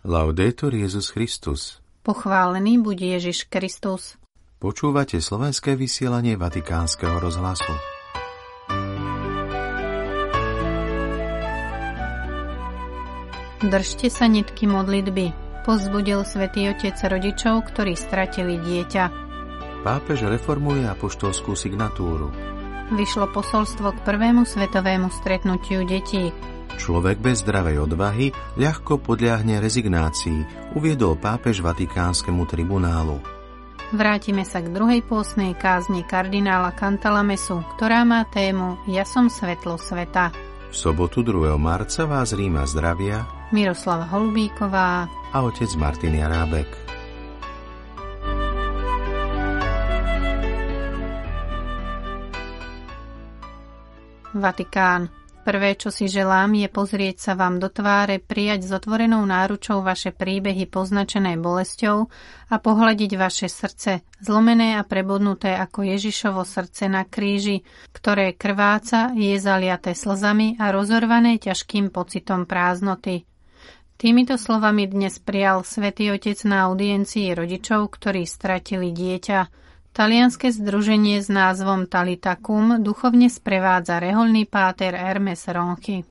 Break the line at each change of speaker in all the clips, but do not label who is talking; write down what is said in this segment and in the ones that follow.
Laudetur Jezus Christus.
Pochválený buď Ježiš Kristus.
Počúvate slovenské vysielanie Vatikánskeho rozhlasu.
Držte sa nitky modlitby. Pozbudil svätý Otec rodičov, ktorí stratili dieťa.
Pápež reformuje apoštolskú signatúru.
Vyšlo posolstvo k prvému svetovému stretnutiu detí.
Človek bez zdravej odvahy ľahko podľahne rezignácii, uviedol pápež Vatikánskemu tribunálu.
Vrátime sa k druhej pôsnej kázni kardinála Cantalamesu, ktorá má tému Ja som svetlo sveta.
V sobotu 2. marca vás Ríma zdravia
Miroslava Holubíková
a otec Martin Jarábek.
Vatikán. Prvé, čo si želám, je pozrieť sa vám do tváre, prijať s otvorenou náručou vaše príbehy poznačené bolesťou a pohľadiť vaše srdce, zlomené a prebodnuté ako Ježišovo srdce na kríži, ktoré krváca, je zaliaté slzami a rozorvané ťažkým pocitom prázdnoty. Týmito slovami dnes prijal svätý Otec na audiencii rodičov, ktorí stratili dieťa – Talianske združenie s názvom Talitakum duchovne sprevádza reholný páter Hermes Ronchi.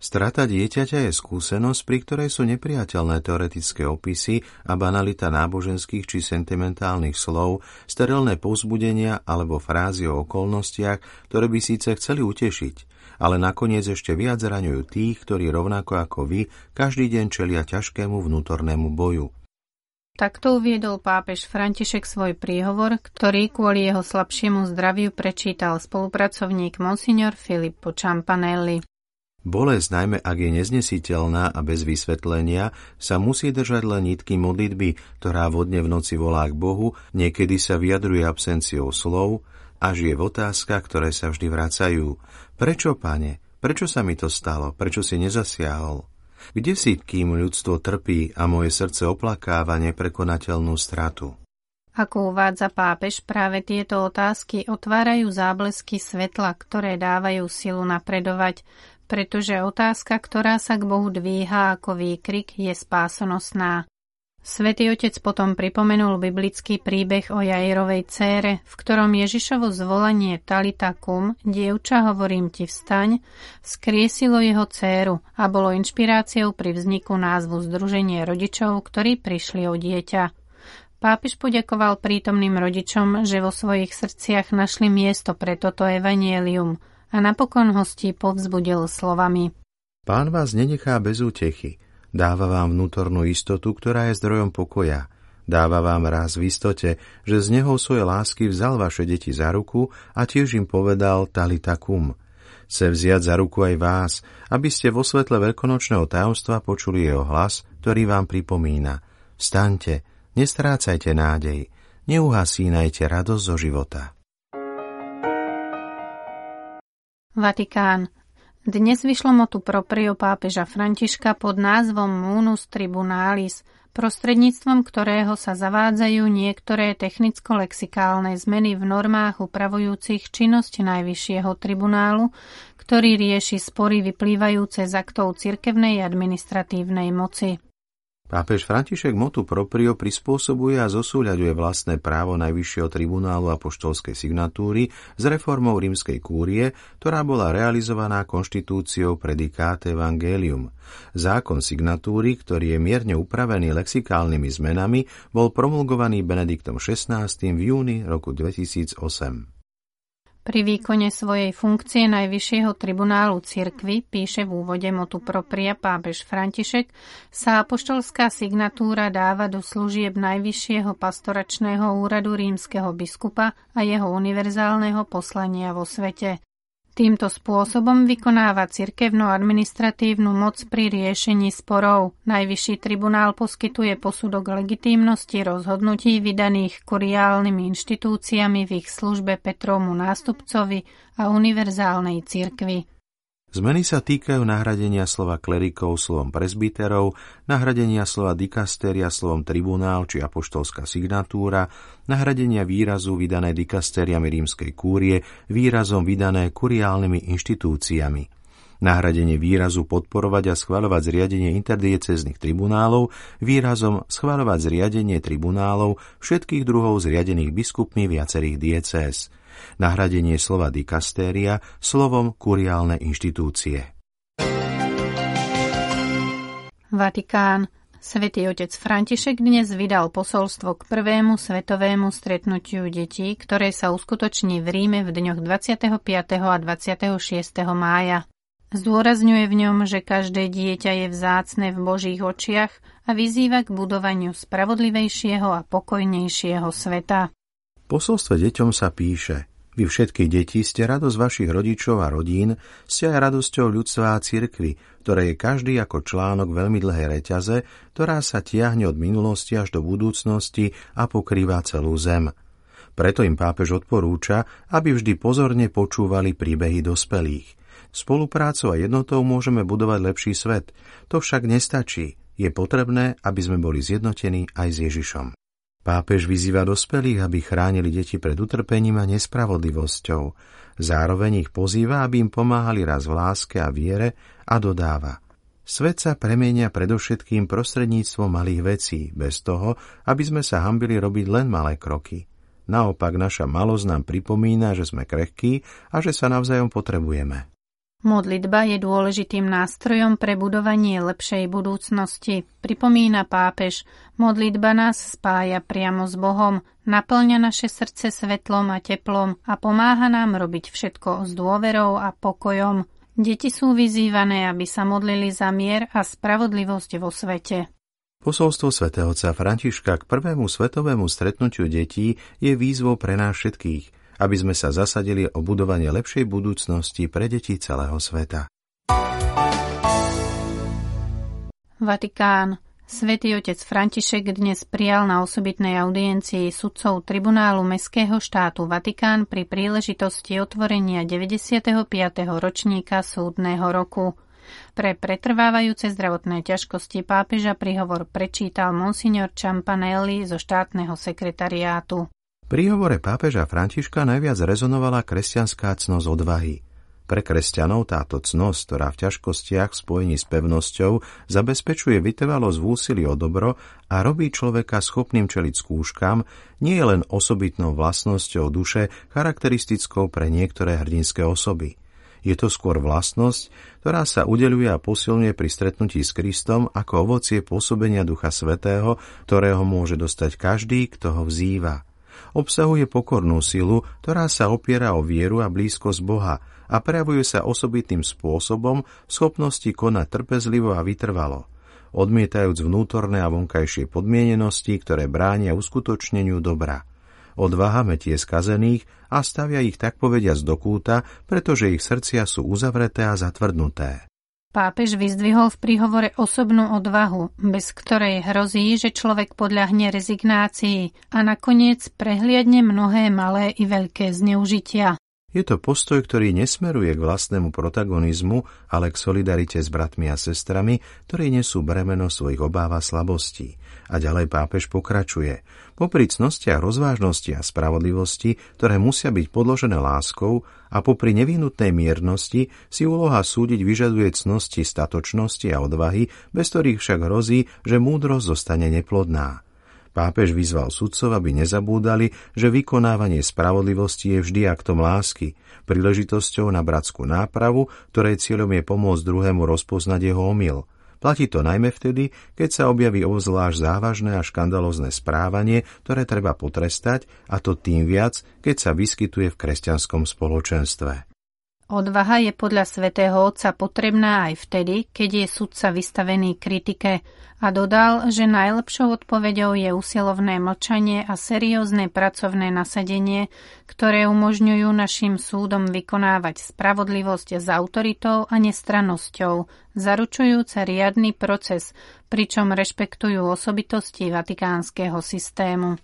Strata dieťaťa je skúsenosť, pri ktorej sú nepriateľné teoretické opisy a banalita náboženských či sentimentálnych slov, sterilné povzbudenia alebo frázy o okolnostiach, ktoré by síce chceli utešiť, ale nakoniec ešte viac zraňujú tých, ktorí rovnako ako vy každý deň čelia ťažkému vnútornému boju.
Takto uviedol pápež František svoj príhovor, ktorý kvôli jeho slabšiemu zdraviu prečítal spolupracovník Monsignor Filippo Čampanelli.
Bolesť, najmä ak je neznesiteľná a bez vysvetlenia, sa musí držať len nitky modlitby, ktorá vodne v noci volá k Bohu, niekedy sa vyjadruje absenciou slov, až je v otázkach, ktoré sa vždy vracajú. Prečo, pane? Prečo sa mi to stalo? Prečo si nezasiahol? Kde si, kým ľudstvo trpí a moje srdce oplakáva neprekonateľnú stratu?
Ako uvádza pápež, práve tieto otázky otvárajú záblesky svetla, ktoré dávajú silu napredovať, pretože otázka, ktorá sa k Bohu dvíha ako výkrik, je spásonosná. Svetý otec potom pripomenul biblický príbeh o Jairovej cére, v ktorom Ježišovo zvolanie Talita kum, dievča hovorím ti vstaň, skriesilo jeho céru a bolo inšpiráciou pri vzniku názvu Združenie rodičov, ktorí prišli o dieťa. Pápež poďakoval prítomným rodičom, že vo svojich srdciach našli miesto pre toto evanielium a napokon hostí povzbudil slovami.
Pán vás nenechá bez útechy – Dáva vám vnútornú istotu, ktorá je zdrojom pokoja. Dáva vám raz v istote, že z neho svojej lásky vzal vaše deti za ruku a tiež im povedal talitakum. Chce vziať za ruku aj vás, aby ste vo svetle veľkonočného tajomstva počuli jeho hlas, ktorý vám pripomína. Vstaňte, nestrácajte nádej, neuhasínajte radosť zo života.
Vatikán. Dnes vyšlo motu proprio pápeža Františka pod názvom Munus Tribunalis, prostredníctvom ktorého sa zavádzajú niektoré technicko-lexikálne zmeny v normách upravujúcich činnosť Najvyššieho tribunálu, ktorý rieši spory vyplývajúce z aktov cirkevnej administratívnej moci.
Pápež František motu proprio prispôsobuje a zosúľaďuje vlastné právo Najvyššieho tribunálu a poštolskej signatúry s reformou rímskej kúrie, ktorá bola realizovaná konštitúciou Predikáte Evangelium. Zákon signatúry, ktorý je mierne upravený lexikálnymi zmenami, bol promulgovaný Benediktom XVI v júni roku 2008.
Pri výkone svojej funkcie Najvyššieho tribunálu cirkvy, píše v úvode motu propria pápež František, sa apoštolská signatúra dáva do služieb Najvyššieho pastoračného úradu rímskeho biskupa a jeho univerzálneho poslania vo svete. Týmto spôsobom vykonáva cirkevno-administratívnu moc pri riešení sporov. Najvyšší tribunál poskytuje posudok legitímnosti rozhodnutí vydaných kuriálnymi inštitúciami v ich službe Petrovmu nástupcovi a univerzálnej cirkvi.
Zmeny sa týkajú nahradenia slova klerikov slovom presbyterov, nahradenia slova dikasteria slovom tribunál či apoštolská signatúra, nahradenia výrazu vydané dikastériami rímskej kúrie výrazom vydané kuriálnymi inštitúciami. Nahradenie výrazu podporovať a schváľovať zriadenie interdieceznych tribunálov výrazom schváľovať zriadenie tribunálov všetkých druhov zriadených biskupmi viacerých diecéz. Nahradenie slova dikastéria slovom kuriálne inštitúcie.
Vatikán. Svetý otec František dnes vydal posolstvo k prvému svetovému stretnutiu detí, ktoré sa uskutoční v Ríme v dňoch 25. a 26. mája. Zdôrazňuje v ňom, že každé dieťa je vzácne v Božích očiach a vyzýva k budovaniu spravodlivejšieho a pokojnejšieho sveta.
Posolstve deťom sa píše Vy všetky deti ste radosť vašich rodičov a rodín, ste aj radosťou ľudstva a cirkvy, ktoré je každý ako článok veľmi dlhé reťaze, ktorá sa tiahne od minulosti až do budúcnosti a pokrýva celú zem. Preto im pápež odporúča, aby vždy pozorne počúvali príbehy dospelých – Spoluprácou a jednotou môžeme budovať lepší svet. To však nestačí. Je potrebné, aby sme boli zjednotení aj s Ježišom. Pápež vyzýva dospelých, aby chránili deti pred utrpením a nespravodlivosťou. Zároveň ich pozýva, aby im pomáhali raz v láske a viere a dodáva. Svet sa premenia predovšetkým prostredníctvom malých vecí, bez toho, aby sme sa hambili robiť len malé kroky. Naopak naša malosť nám pripomína, že sme krehkí a že sa navzájom potrebujeme.
Modlitba je dôležitým nástrojom pre budovanie lepšej budúcnosti, pripomína pápež. Modlitba nás spája priamo s Bohom, naplňa naše srdce svetlom a teplom a pomáha nám robiť všetko s dôverou a pokojom. Deti sú vyzývané, aby sa modlili za mier a spravodlivosť vo svete.
Posolstvo svätého Františka k prvému svetovému stretnutiu detí je výzvou pre nás všetkých – aby sme sa zasadili o budovanie lepšej budúcnosti pre deti celého sveta.
Vatikán. Svetý otec František dnes prijal na osobitnej audiencii sudcov tribunálu Mestského štátu Vatikán pri príležitosti otvorenia 95. ročníka súdneho roku. Pre pretrvávajúce zdravotné ťažkosti pápeža prihovor prečítal monsignor Čampanelli zo štátneho sekretariátu.
Pri hovore pápeža Františka najviac rezonovala kresťanská cnosť odvahy. Pre kresťanov táto cnosť, ktorá v ťažkostiach v spojení s pevnosťou zabezpečuje vytrvalosť v úsilí o dobro a robí človeka schopným čeliť skúškam, nie je len osobitnou vlastnosťou duše charakteristickou pre niektoré hrdinské osoby. Je to skôr vlastnosť, ktorá sa udeluje a posilňuje pri stretnutí s Kristom ako ovocie pôsobenia Ducha Svetého, ktorého môže dostať každý, kto ho vzýva obsahuje pokornú silu, ktorá sa opiera o vieru a blízkosť Boha a prejavuje sa osobitným spôsobom v schopnosti konať trpezlivo a vytrvalo, odmietajúc vnútorné a vonkajšie podmienenosti, ktoré bránia uskutočneniu dobra. Odvaha metie skazených a stavia ich tak povediac do kúta, pretože ich srdcia sú uzavreté a zatvrdnuté.
Pápež vyzdvihol v príhovore osobnú odvahu, bez ktorej hrozí, že človek podľahne rezignácii a nakoniec prehliadne mnohé malé i veľké zneužitia.
Je to postoj, ktorý nesmeruje k vlastnému protagonizmu, ale k solidarite s bratmi a sestrami, ktorí nesú bremeno svojich obáv a slabostí. A ďalej pápež pokračuje. Popri cnostiach rozvážnosti a spravodlivosti, ktoré musia byť podložené láskou a popri nevyhnutnej miernosti, si úloha súdiť vyžaduje cnosti statočnosti a odvahy, bez ktorých však hrozí, že múdrosť zostane neplodná. Pápež vyzval sudcov, aby nezabúdali, že vykonávanie spravodlivosti je vždy aktom lásky, príležitosťou na bratskú nápravu, ktorej cieľom je pomôcť druhému rozpoznať jeho omyl. Platí to najmä vtedy, keď sa objaví obzvlášť závažné a škandalozne správanie, ktoré treba potrestať, a to tým viac, keď sa vyskytuje v kresťanskom spoločenstve.
Odvaha je podľa svätého Otca potrebná aj vtedy, keď je sudca vystavený kritike a dodal, že najlepšou odpoveďou je usilovné mlčanie a seriózne pracovné nasadenie, ktoré umožňujú našim súdom vykonávať spravodlivosť s autoritou a nestrannosťou, zaručujúce riadny proces, pričom rešpektujú osobitosti vatikánskeho systému.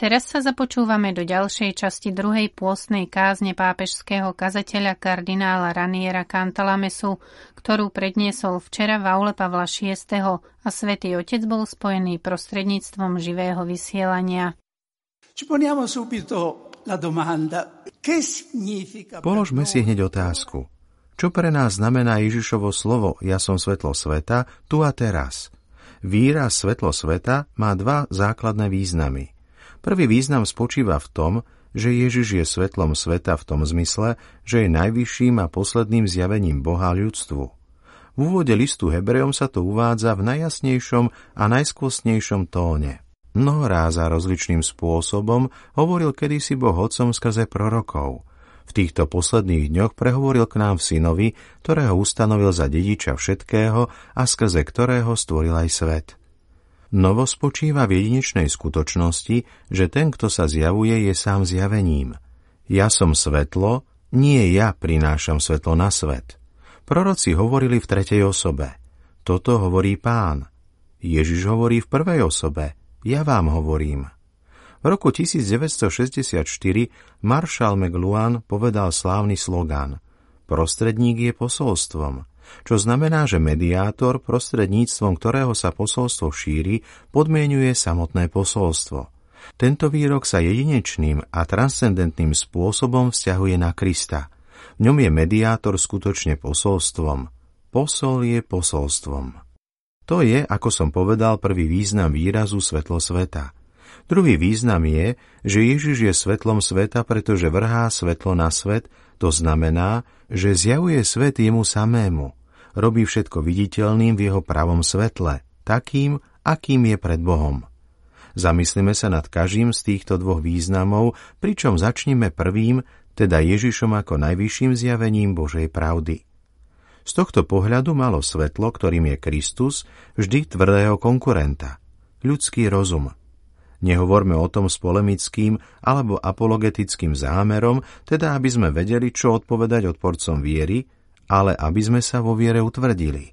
Teraz sa započúvame do ďalšej časti druhej pôstnej kázne pápežského kazateľa kardinála Raniera Cantalamesu, ktorú predniesol včera v aule Pavla VI. a svätý Otec bol spojený prostredníctvom živého vysielania.
Položme si hneď otázku. Čo pre nás znamená Ježišovo slovo Ja som svetlo sveta tu a teraz? Výraz svetlo sveta má dva základné významy. Prvý význam spočíva v tom, že Ježiš je svetlom sveta v tom zmysle, že je najvyšším a posledným zjavením Boha ľudstvu. V úvode listu Hebrejom sa to uvádza v najjasnejšom a najskvostnejšom tóne. Mnoho ráza rozličným spôsobom hovoril kedysi Boh Otcom skrze prorokov – v týchto posledných dňoch prehovoril k nám v synovi, ktorého ustanovil za dediča všetkého a skrze ktorého stvoril aj svet. Novo spočíva v jedinečnej skutočnosti, že ten, kto sa zjavuje, je sám zjavením. Ja som svetlo, nie ja prinášam svetlo na svet. Proroci hovorili v tretej osobe. Toto hovorí pán. Ježiš hovorí v prvej osobe. Ja vám hovorím. V roku 1964 Marshall McLuhan povedal slávny slogán Prostredník je posolstvom, čo znamená, že mediátor, prostredníctvom ktorého sa posolstvo šíri, podmienuje samotné posolstvo. Tento výrok sa jedinečným a transcendentným spôsobom vzťahuje na Krista. V ňom je mediátor skutočne posolstvom. Posol je posolstvom. To je, ako som povedal, prvý význam výrazu svetlo sveta – Druhý význam je, že Ježiš je svetlom sveta, pretože vrhá svetlo na svet, to znamená, že zjavuje svet jemu samému. Robí všetko viditeľným v jeho pravom svetle, takým, akým je pred Bohom. Zamyslíme sa nad každým z týchto dvoch významov, pričom začneme prvým, teda Ježišom ako najvyšším zjavením Božej pravdy. Z tohto pohľadu malo svetlo, ktorým je Kristus, vždy tvrdého konkurenta, ľudský rozum – Nehovorme o tom s polemickým alebo apologetickým zámerom, teda aby sme vedeli, čo odpovedať odporcom viery, ale aby sme sa vo viere utvrdili.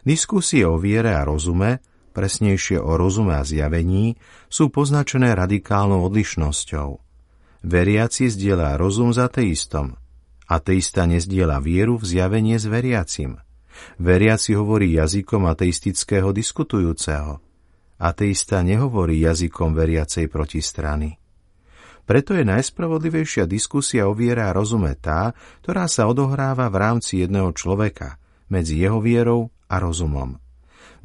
Diskusie o viere a rozume, presnejšie o rozume a zjavení, sú poznačené radikálnou odlišnosťou. Veriaci zdieľa rozum s ateistom. Ateista nezdieľa vieru v zjavenie s veriacim. Veriaci hovorí jazykom ateistického diskutujúceho – Ateista nehovorí jazykom veriacej protistrany. Preto je najspravodlivejšia diskusia o viere a rozume tá, ktorá sa odohráva v rámci jedného človeka, medzi jeho vierou a rozumom.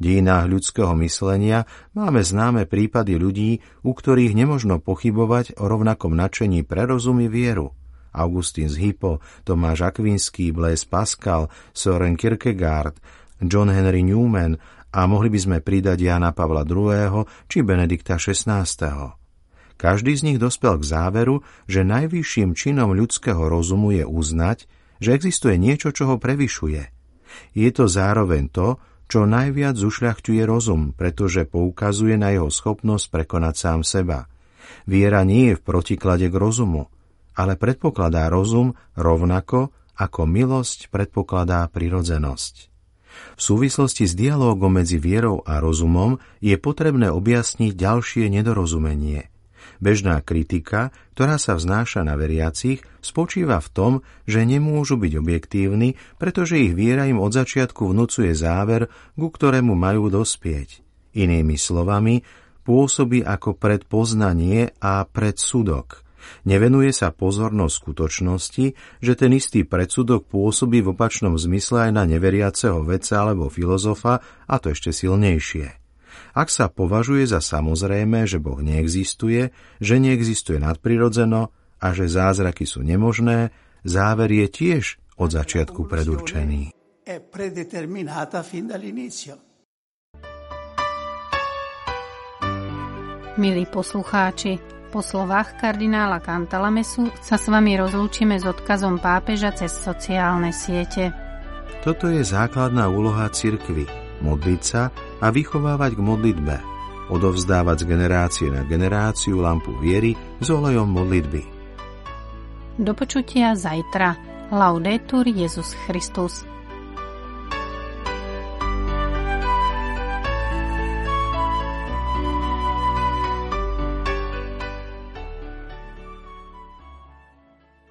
V dejinách ľudského myslenia máme známe prípady ľudí, u ktorých nemožno pochybovať o rovnakom nadšení pre rozumy vieru. Augustín z Hippo, Tomáš Akvinský, Blaise Pascal, Soren Kierkegaard, John Henry Newman a mohli by sme pridať Jana Pavla II. či Benedikta XVI. Každý z nich dospel k záveru, že najvyšším činom ľudského rozumu je uznať, že existuje niečo, čo ho prevyšuje. Je to zároveň to, čo najviac zušľachťuje rozum, pretože poukazuje na jeho schopnosť prekonať sám seba. Viera nie je v protiklade k rozumu, ale predpokladá rozum rovnako, ako milosť predpokladá prirodzenosť. V súvislosti s dialógom medzi vierou a rozumom je potrebné objasniť ďalšie nedorozumenie. Bežná kritika, ktorá sa vznáša na veriacich, spočíva v tom, že nemôžu byť objektívni, pretože ich viera im od začiatku vnúcuje záver, ku ktorému majú dospieť. Inými slovami, pôsobí ako predpoznanie a predsudok – Nevenuje sa pozornosť skutočnosti, že ten istý predsudok pôsobí v opačnom zmysle aj na neveriaceho vedca alebo filozofa, a to ešte silnejšie. Ak sa považuje za samozrejme, že Boh neexistuje, že neexistuje nadprirodzeno a že zázraky sú nemožné, záver je tiež od začiatku predurčený.
Milí poslucháči, po slovách kardinála Cantalamesu sa s vami rozlúčime s odkazom pápeža cez sociálne siete.
Toto je základná úloha cirkvy. Modliť sa a vychovávať k modlitbe. Odovzdávať z generácie na generáciu lampu viery s olejom modlitby.
Do počutia zajtra. Laudetur Jezus Christus.